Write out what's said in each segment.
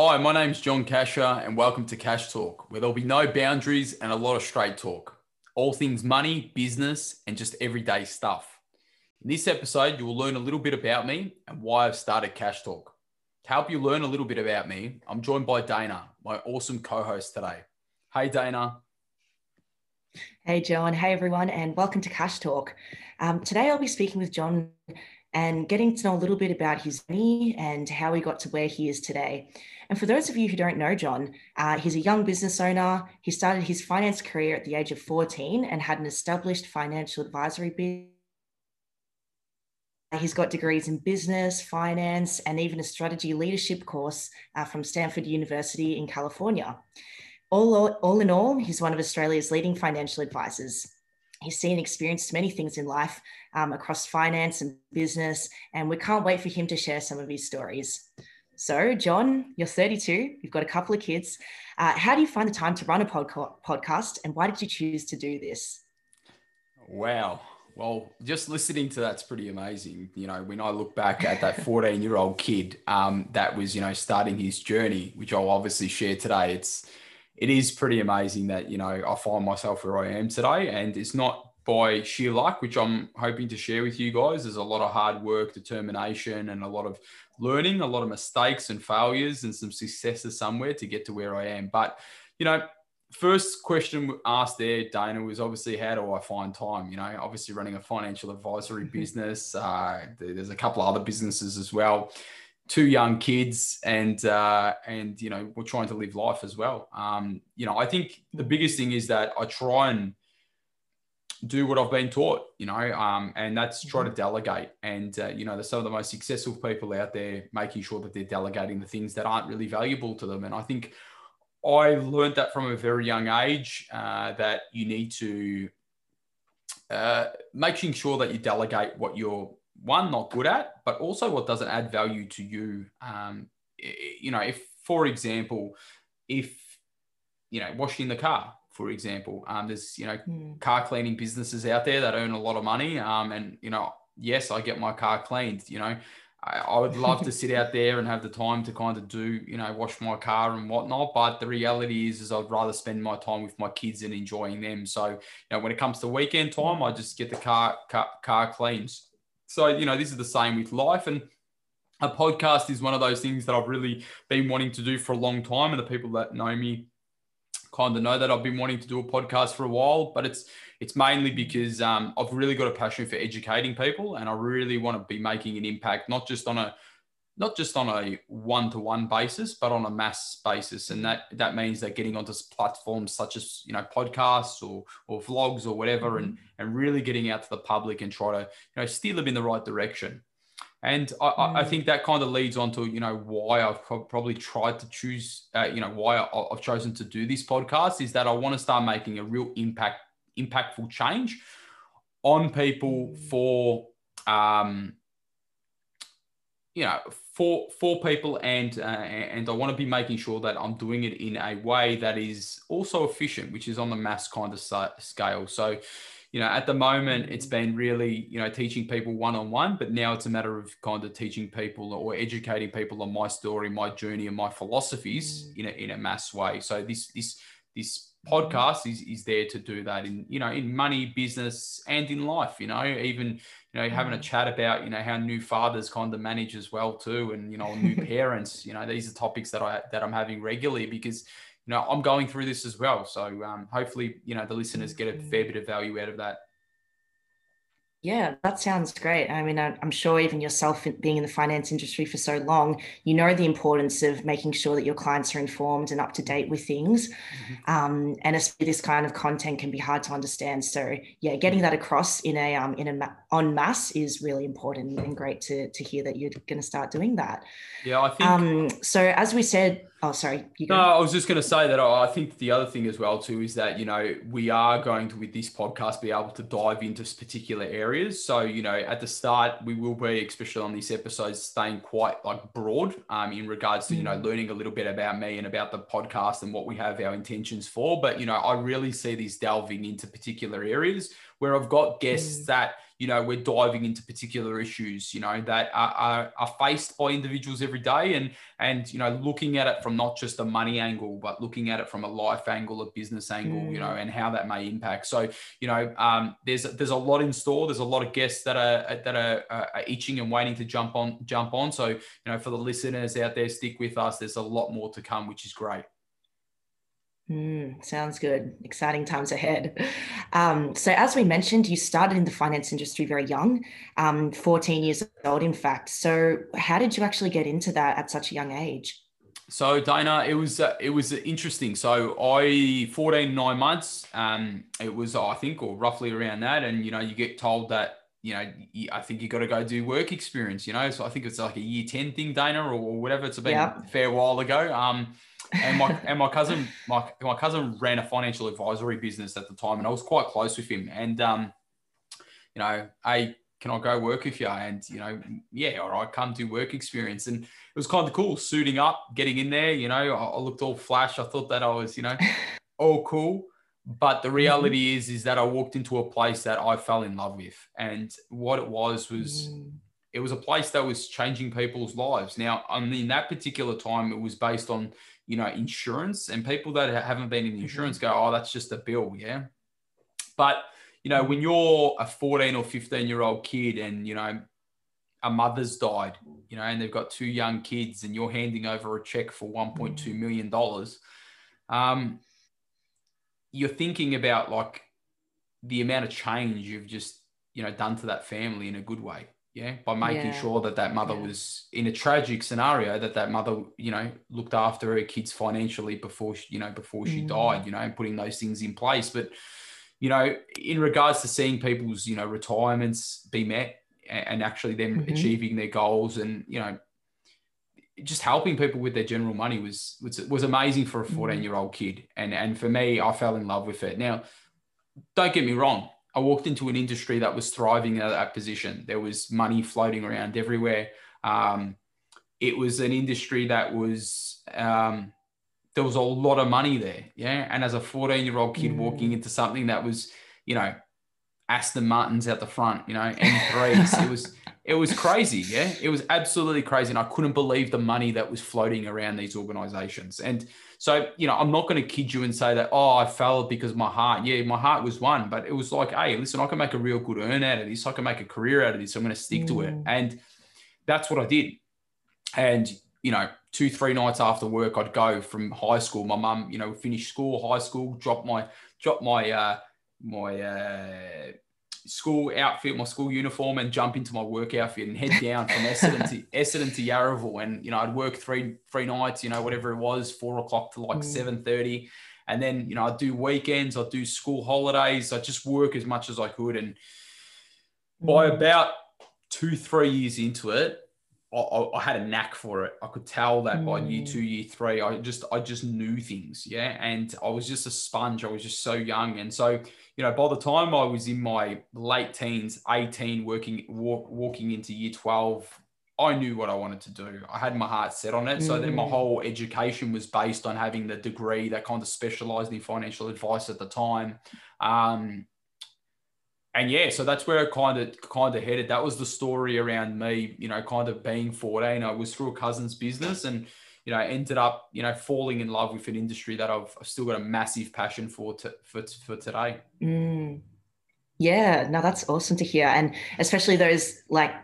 Hi, my name's John Casher, and welcome to Cash Talk, where there'll be no boundaries and a lot of straight talk. All things money, business, and just everyday stuff. In this episode, you will learn a little bit about me and why I've started Cash Talk. To help you learn a little bit about me, I'm joined by Dana, my awesome co host today. Hey, Dana. Hey, John. Hey, everyone, and welcome to Cash Talk. Um, today, I'll be speaking with John and getting to know a little bit about his journey and how he got to where he is today. And for those of you who don't know John, uh, he's a young business owner. He started his finance career at the age of 14 and had an established financial advisory business. He's got degrees in business, finance, and even a strategy leadership course uh, from Stanford University in California. All, all in all, he's one of Australia's leading financial advisors. He's seen and experienced many things in life um, across finance and business, and we can't wait for him to share some of his stories. So, John, you're 32, you've got a couple of kids. Uh, how do you find the time to run a podca- podcast, and why did you choose to do this? Wow. Well, just listening to that's pretty amazing. You know, when I look back at that 14 year old kid um, that was, you know, starting his journey, which I'll obviously share today, it's, it is pretty amazing that, you know, I find myself where I am today. And it's not by sheer luck, which I'm hoping to share with you guys. There's a lot of hard work, determination, and a lot of learning, a lot of mistakes and failures, and some successes somewhere to get to where I am. But, you know, first question asked there, Dana, was obviously how do I find time? You know, obviously running a financial advisory mm-hmm. business. Uh, there's a couple of other businesses as well. Two young kids, and uh, and you know we're trying to live life as well. Um, you know, I think the biggest thing is that I try and do what I've been taught, you know, um, and that's try to mm-hmm. delegate. And, uh, you know, there's some of the most successful people out there making sure that they're delegating the things that aren't really valuable to them. And I think I learned that from a very young age uh, that you need to uh, making sure that you delegate what you're one not good at, but also what doesn't add value to you. Um, you know, if for example, if you know washing the car for example. Um, there's you know mm. car cleaning businesses out there that earn a lot of money, um, and you know yes, I get my car cleaned. You know, I, I would love to sit out there and have the time to kind of do you know wash my car and whatnot. But the reality is, is I'd rather spend my time with my kids and enjoying them. So you know when it comes to weekend time, I just get the car car, car cleans. So you know this is the same with life and a podcast is one of those things that I've really been wanting to do for a long time. And the people that know me kind of know that I've been wanting to do a podcast for a while, but it's it's mainly because um, I've really got a passion for educating people, and I really want to be making an impact, not just on a not just on a one-to-one basis, but on a mass basis, and that that means that getting onto platforms such as you know podcasts or or vlogs or whatever, mm-hmm. and and really getting out to the public and try to you know steer them in the right direction. And I, mm. I, think that kind of leads on to, you know, why I've probably tried to choose, uh, you know, why I've chosen to do this podcast is that I want to start making a real impact, impactful change on people for, um, you know, for for people, and uh, and I want to be making sure that I'm doing it in a way that is also efficient, which is on the mass kind of scale. So, you know, at the moment, it's been really, you know, teaching people one on one, but now it's a matter of kind of teaching people or educating people on my story, my journey, and my philosophies mm. in a, in a mass way. So this this this podcast is is there to do that in you know in money, business, and in life. You know, even you know having a mm. chat about you know how new fathers kind of manage as well too, and you know new parents. You know, these are topics that I that I'm having regularly because you know, I'm going through this as well. So um, hopefully, you know, the listeners get a fair bit of value out of that. Yeah, that sounds great. I mean, I'm sure even yourself being in the finance industry for so long, you know the importance of making sure that your clients are informed and up to date with things. Mm-hmm. Um, and especially this kind of content can be hard to understand. So yeah, getting that across in a um, in a ma- on mass is really important and great to to hear that you're going to start doing that. Yeah, I think. Um, so as we said, Oh, sorry. no, I was just going to say that I think the other thing as well too is that you know we are going to with this podcast be able to dive into particular areas. So you know at the start we will be, especially on these episodes, staying quite like broad um, in regards to you know mm. learning a little bit about me and about the podcast and what we have our intentions for. But you know I really see these delving into particular areas where I've got guests mm. that you know we're diving into particular issues you know that are, are, are, faced by individuals every day and and you know looking at it from not just a money angle but looking at it from a life angle a business angle mm. you know mm. and how that may impact so you know um, there's there's a lot in store there's a lot of guests that are that are, are itching and waiting to jump on jump on so you know for the listeners out there stick with us there's a lot more to come which is great Mm, sounds good. Exciting times ahead. Um, so, as we mentioned, you started in the finance industry very young, um, 14 years old, in fact. So, how did you actually get into that at such a young age? So, Dana, it was uh, it was interesting. So, I 14 nine months. Um, it was I think or roughly around that, and you know, you get told that you know, I think you got to go do work experience, you know. So I think it's like a year 10 thing, Dana, or, whatever. It's been yep. a fair while ago. Um, and my and my cousin my, my cousin ran a financial advisory business at the time and I was quite close with him. And um you know hey can I go work with you and you know yeah all right come do work experience. And it was kind of cool suiting up getting in there you know. I, I looked all flash. I thought that I was you know all cool. But the reality mm-hmm. is is that I walked into a place that I fell in love with. And what it was was mm. it was a place that was changing people's lives. Now in that particular time it was based on you know, insurance and people that haven't been in mm-hmm. insurance go, oh, that's just a bill. Yeah. But, you know, when you're a 14 or 15 year old kid and, you know, a mother's died, you know, and they've got two young kids and you're handing over a check for $1.2 mm-hmm. um, you're thinking about like the amount of change you've just, you know, done to that family in a good way yeah by making yeah. sure that that mother yeah. was in a tragic scenario that that mother you know looked after her kids financially before she, you know before she mm. died you know and putting those things in place but you know in regards to seeing people's you know retirements be met and actually them mm-hmm. achieving their goals and you know just helping people with their general money was was, was amazing for a mm. 14 year old kid and and for me I fell in love with it now don't get me wrong I walked into an industry that was thriving at that position. There was money floating around everywhere. Um, it was an industry that was um, there was a lot of money there, yeah. And as a 14 year old kid mm. walking into something that was, you know, Aston Martins out the front, you know, M3s, it was it was crazy, yeah. It was absolutely crazy, and I couldn't believe the money that was floating around these organizations. And so, you know, I'm not going to kid you and say that, oh, I fell because my heart, yeah, my heart was one, but it was like, hey, listen, I can make a real good earn out of this. I can make a career out of this. So I'm going to stick mm. to it. Mm. And that's what I did. And, you know, two, three nights after work, I'd go from high school. My mum, you know, finished school, high school, drop my, drop my, uh, my, uh, school outfit, my school uniform, and jump into my work outfit and head down from Essendon to Essendon to Yarraville. And you know, I'd work three three nights, you know, whatever it was, four o'clock to like mm. seven thirty, and then you know, I'd do weekends, I'd do school holidays, I just work as much as I could. And by mm. about two three years into it, I, I, had a knack for it. I could tell that mm. by year two, year three, I just I just knew things, yeah. And I was just a sponge. I was just so young, and so you know, by the time I was in my late teens, eighteen, working walk, walking into year twelve, I knew what I wanted to do. I had my heart set on it. Mm. So then my mm. whole education was based on having the degree that kind of specialized in financial advice at the time. Um, and yeah, so that's where I kind of kind of headed. That was the story around me, you know, kind of being 14. I was through a cousin's business and you know, ended up, you know, falling in love with an industry that I've, I've still got a massive passion for to, for for today. Mm. Yeah, no, that's awesome to hear, and especially those like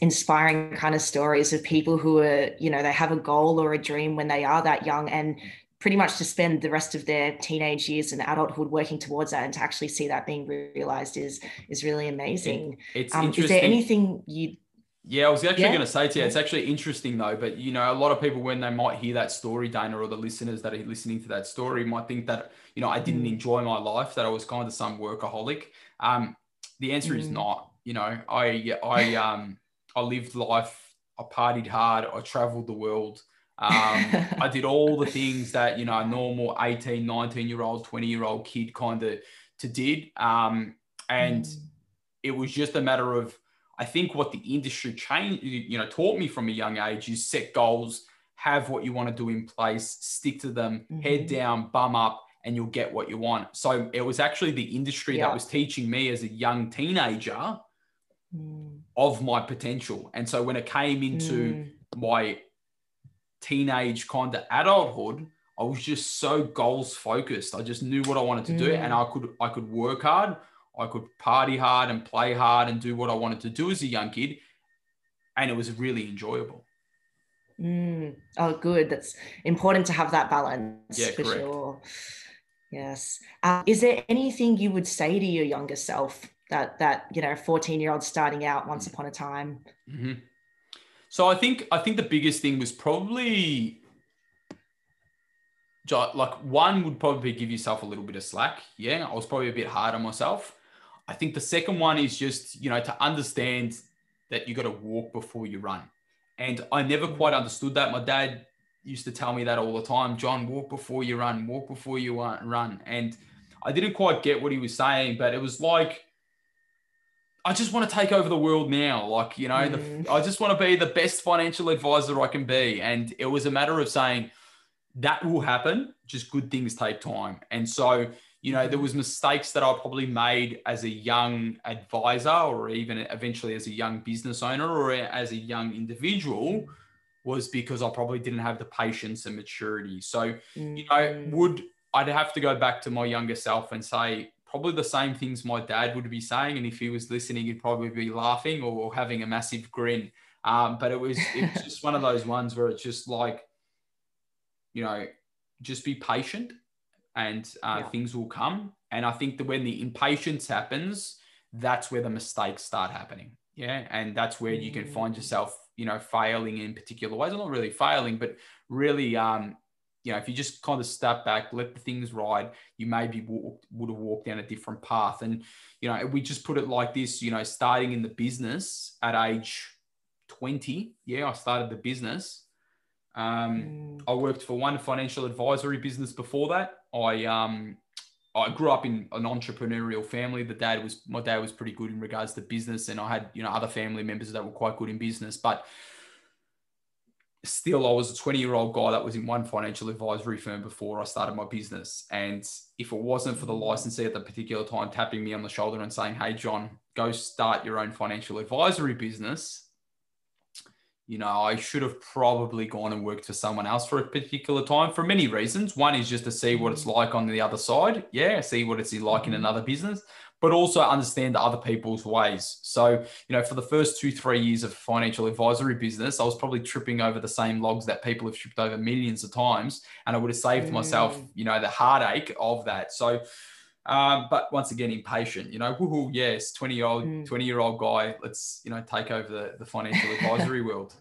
inspiring kind of stories of people who are, you know, they have a goal or a dream when they are that young, and pretty much to spend the rest of their teenage years and adulthood working towards that and to actually see that being realized is is really amazing. It, it's um, is there anything you yeah, I was actually yeah. going to say to you, it's actually interesting though, but you know, a lot of people when they might hear that story, Dana, or the listeners that are listening to that story might think that, you know, I didn't mm. enjoy my life, that I was kind of some workaholic. Um, the answer mm. is not, you know, I, I, um, I lived life, I partied hard, I traveled the world. Um, I did all the things that, you know, a normal 18, 19 year old, 20 year old kid kind of to did. Um, and mm. it was just a matter of, I think what the industry change, you know, taught me from a young age is set goals, have what you want to do in place, stick to them, mm-hmm. head down, bum up, and you'll get what you want. So it was actually the industry Yeah. that was teaching me as a young teenager Mm, of my potential. And so when it came into mm, my teenage kind of adulthood, I was just so goals focused. I just knew what I wanted to do, Mm. and I could I could work hard, I could party hard and play hard and do what I wanted to do as a young kid, and it was really enjoyable. mm. Oh, good. That's important to have that balance Yeah, for correct. sure. Yes. Uh, is there anything you would say to your younger self that that you know, fourteen year old starting out once upon a time? Mhm. So I think I think the biggest thing was probably like one would probably give yourself a little bit of slack. Yeah, I was probably a bit hard on myself. I think the second one is just you know to understand that you got to walk before you run, and I never quite understood that. My dad used to tell me that all the time. John, walk before you run. Walk before you run, and I didn't quite get what he was saying, but it was like. I just want to take over the world now. Like, you know, the, Mm. I just want to be the best financial advisor I can be. And it was a matter of saying that will happen. Just good things take time. And so, you know, there was mistakes that I probably made as a young advisor or even eventually as a young business owner or as a young individual was because I probably didn't have the patience and maturity. So, you know, Mm, would I'd have to go back to my younger self and say probably the same things my dad would be saying, and if he was listening, he'd probably be laughing or having a massive grin. Um, but it was it's just one of those ones where it's just like, you know, just be patient, and uh, Yeah. things will come. And I think that when the impatience happens, that's where the mistakes start happening. Yeah, and that's where you can find Mm. yourself, you know, failing in particular ways. Or not really failing, but really um, you know, if you just kind of step back, let the things ride, you maybe walked, would have walked down a different path. And, you know, we just put it like this, you know, starting in the business at age 20, yeah, I started the business. Um, mm, I worked for one financial advisory business before that. I, um, I grew up in an entrepreneurial family. The dad was, my dad was pretty good in regards to business and I had, you know, other family members that were quite good in business, but still I was a 20 year old guy that was in one financial advisory firm before I started my business. And if it wasn't for the licensee at the particular time tapping me on the shoulder and saying, Hey, John, go start your own financial advisory business, you know, I should have probably gone and worked for someone else for a particular time for many reasons. One is just to see what it's like on the other side. Yeah, see what it's like in Mhm. another business, but also understand other people's ways. So, you know, for the first two, three years of financial advisory business, I was probably tripping over the same logs that people have tripped over millions of times. And I would have saved myself, Mm. you know, the heartache of that. So, um, but once again, impatient, you know, woohoo, yes, 20 year old, Mm. 20 year old guy, let's, you know, take over the, the financial advisory world.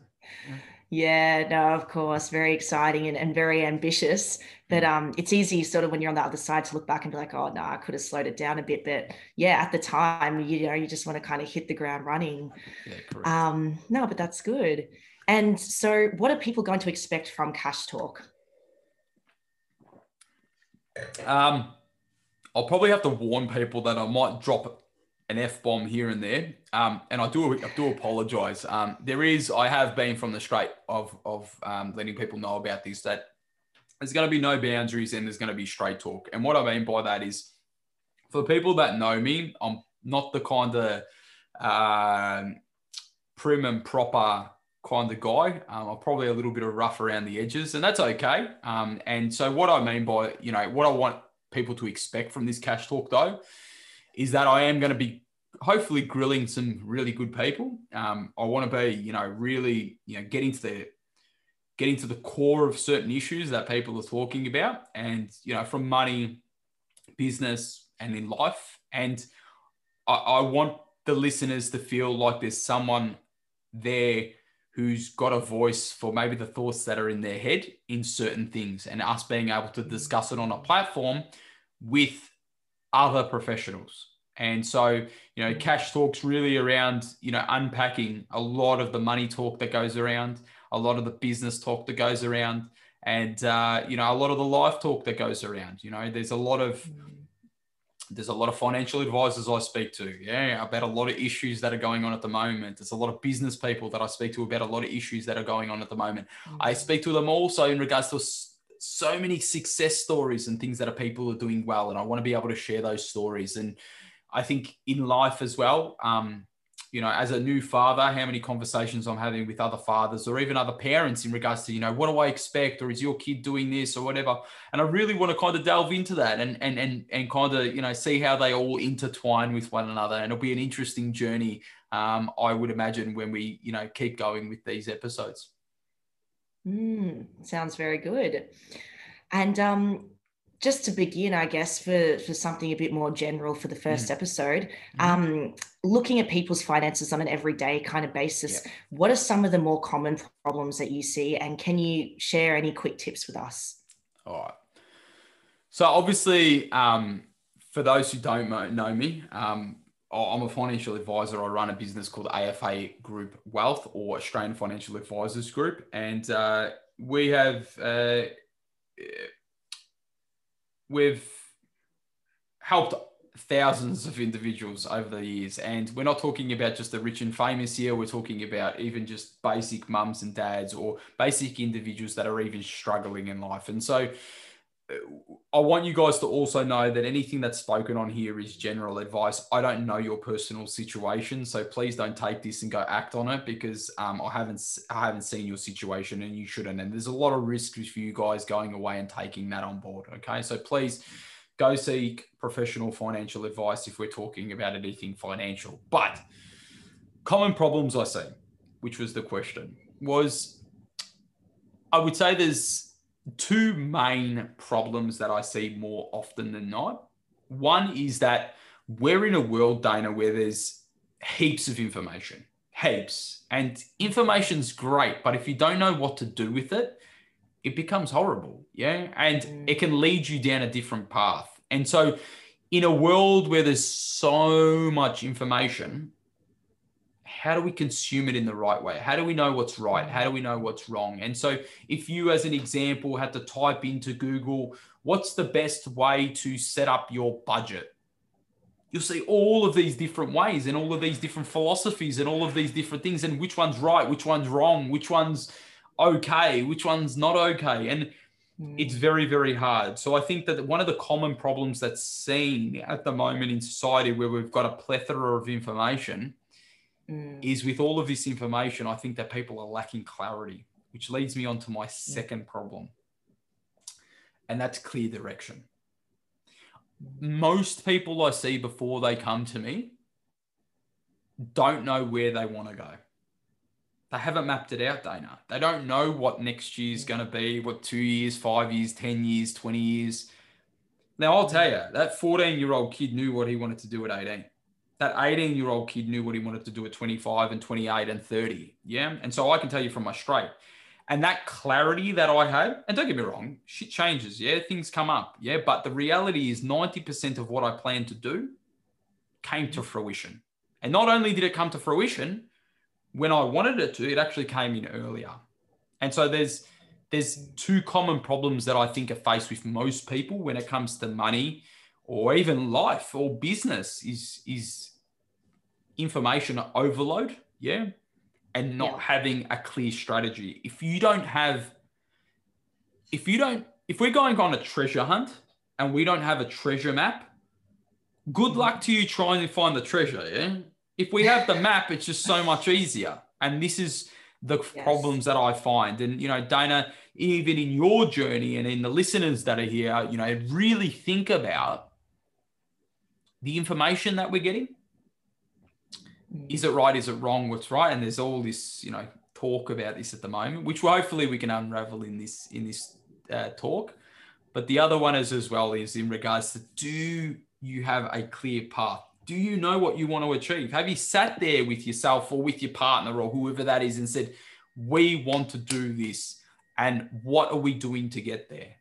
Yeah, no, of course, very exciting and, and very ambitious. But um, it's easy sort of when you're on the other side to look back and be like, oh no, I could have slowed it down a bit. But yeah, at the time, you know, you just want to kind of hit the ground running. Yeah, correct. Um, no, but that's good. And so, what are people going to expect from Cash Talk? Um, I'll probably have to warn people that I might drop an f bomb here and there. Um, and I do I do apologize. Um, there is I have been from the straight of of um, letting people know about this that there's going to be no boundaries and there's going to be straight talk. And what I mean by that is, for people that know me, I'm not the kind of um, prim and proper kind of guy. Um, I'm probably a little bit of rough around the edges, and that's okay. Um, and so, what I mean by you know what I want people to expect from this cash talk though is that I am going to be hopefully grilling some really good people. Um, I want to be you know really you know getting to the getting to the core of certain issues that people are talking about, and you know from money, business, and in life, and I, I want the listeners to feel like there's someone there who's got a voice for maybe the thoughts that are in their head in certain things and us being able to discuss it on a platform with other professionals. And so, you know, mm. cash talks really around, you know, unpacking a lot of the money talk that goes around, a lot of the business talk that goes around, and, uh, you know, a lot of the life talk that goes around. You know, there's a lot of, mm. there's a lot of financial advisors I speak to, yeah, about a lot of issues that are going on at the moment. There's a lot of business people that I speak to about a lot of issues that are going on at the moment. I mm. speak to them also in regards to so many success stories and things that are people are doing well, and I want to be able to share those stories. And I think in life as well, um, you know, as a new father, how many conversations I'm having with other fathers or even other parents in regards to, you know, what do I expect or is your kid doing this or whatever? And I really want to kind of delve into that and and and and kind of, you know, see how they all intertwine with one another. And it'll be an interesting journey, um, I would imagine, when we, you know, keep going with these episodes. Mm, sounds very good. And um, just to begin, I guess, for, for something a bit more general for the 1st mm. episode, mm. um, looking at people's finances on an everyday kind of basis, yeah. what are some of the more common problems that you see? And can you share any quick tips with us? All right. So, obviously, um, for those who don't know me, um, I'm a financial advisor. I run a business called AFA Group Wealth or Australian Financial Advisors Group. And uh, we have. Uh, we've helped thousands of individuals over the years. And we're not talking about just the rich and famous here. We're talking about even just basic mums and dads or basic individuals that are even struggling in life. And so I want you guys to also know that anything that's spoken on here is general advice. I don't know your personal situation, so please don't take this and go act on it because um, I haven't I haven't seen your situation and you shouldn't. And there's a lot of risks for you guys going away and taking that on board. Okay, so please go seek professional financial advice if we're talking about anything financial. But common problems I see, which was the question, was I would say there's two main problems that I see more often than not. One is that we're in a world, Dana, where there's heaps of information, heaps, and information's great, but if you don't know what to do with it, it becomes horrible. Yeah. And mm. it can lead you down a different path. And so, in a world where there's so much information, how do we consume it in the right way? How do we know what's right? How do we know what's wrong? And so, if you, as an example, had to type into Google, what's the best way to set up your budget? You'll see all of these different ways and all of these different philosophies and all of these different things, and which one's right, which one's wrong, which one's okay, which one's not okay. And hmm. it's very, very hard. So I think that one of the common problems that's seen at the moment in society where we've got a plethora of information mm. is with all of this information, I think that people are lacking clarity, which leads me on to my second problem. And that's clear direction. Most people I see before they come to me don't know where they want to go. They haven't mapped it out, Dana. They don't know what next year is going to be, what two years, five years, 10 years, 20 years. Now, I'll tell you, that 14 year old kid knew what he wanted to do at 18 that 18 year old kid knew what he wanted to do at 25 and 28 and 30. Yeah. And so I can tell you from my straight. And that clarity that I had, and don't get me wrong, shit changes. Yeah. Things come up. Yeah. But the reality is 90% of what I planned to do came to fruition. And not only did it come to fruition, when I wanted it to, it actually came in earlier. And so there's, there's two common problems that I think are faced with most people when it comes to money or even life or business is is information overload, yeah, and not yeah. having a clear strategy. If you don't have, if you don't, if we're going on a treasure hunt and we don't have a treasure map, good luck to you trying to find the treasure. Yeah. If we have the map, it's just so much easier. And this is the yes. problems that I find. And, you know, Dana, even in your journey and in the listeners that are here, you know, really think about the information that we're getting is it right? Is it wrong? What's right? And there's all this, you know, talk about this at the moment, which hopefully we can unravel in this in this uh, talk. But the other one is as well is in regards to do you have a clear path? Do you know what you want to achieve? Have you sat there with yourself or with your partner or whoever that is and said, "We want to do this, and what are we doing to get there?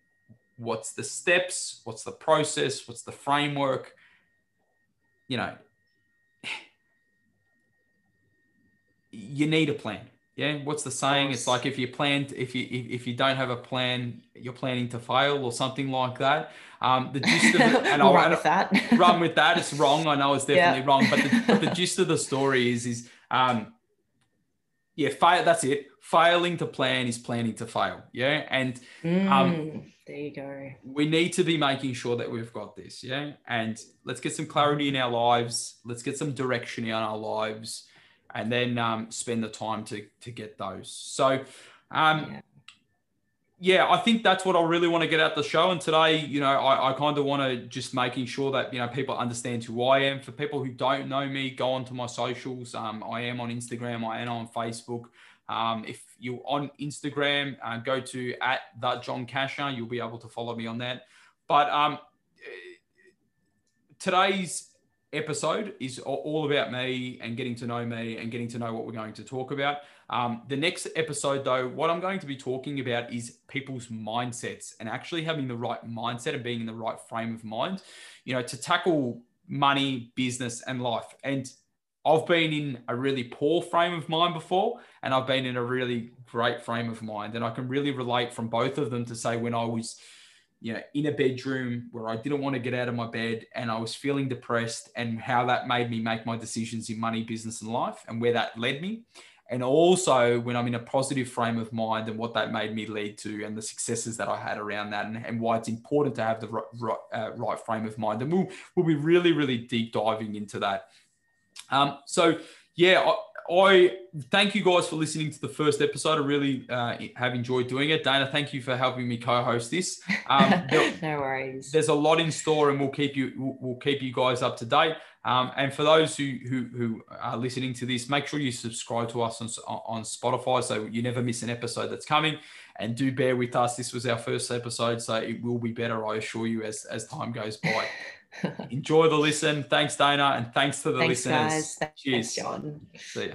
What's the steps? What's the process? What's the framework?" You know, you need a plan. Yeah. What's the saying? It's like if you plan, if you if, you don't have a plan, you're planning to fail or something like that. Um, the gist of it, and I'll run with that. run with that. It's wrong. I know it's definitely yeah. wrong, but the, but the gist of the story is is um, yeah, fail. That's it. failing to plan is planning to fail. Yeah. And um, Mm, there you go. we need to be making sure that we've got this. Yeah. And let's get some clarity in our lives. Let's get some direction in our lives and then um, spend the time to, to get those. So, um, Yeah. Yeah, I think that's what I really want to get out the show. And today, you know, I, I kind of want to just making sure that, you know, people understand who I am. For people who don't know me, go onto my socials. Um, I am on Instagram, I am on Facebook. Um, if you're on Instagram, uh, go to at that John Casher. You'll be able to follow me on that. But um, today's episode is all about me and getting to know me and getting to know what we're going to talk about. Um, the next episode, though, what I'm going to be talking about is people's mindsets and actually having the right mindset and being in the right frame of mind, you know, to tackle money, business, and life. And I've been in a really poor frame of mind before, and I've been in a really great frame of mind. And I can really relate from both of them to say when I was, you know, in a bedroom where I didn't want to get out of my bed and I was feeling depressed, and how that made me make my decisions in money, business, and life, and where that led me. And also when I'm in a positive frame of mind and what that made me lead to, and the successes that I had around that, and, and why it's important to have the right, right, uh, right frame of mind. And we'll, we'll be really, really deep diving into that. Um, so, yeah, I, I thank you guys for listening to the first episode. I really uh, have enjoyed doing it. Dana, thank you for helping me co-host this. Um, there- no worries. there's a lot in store, and we'll keep you we'll, we'll keep you guys up to date. Um, and for those who, who who are listening to this, make sure you subscribe to us on on Spotify so you never miss an episode that's coming. And do bear with us. This was our first episode, so it will be better, I assure you, as as time goes by. Enjoy the listen. Thanks, Dana, and thanks to the Thanks, listeners. guys. Thanks, Cheers. John. See ya.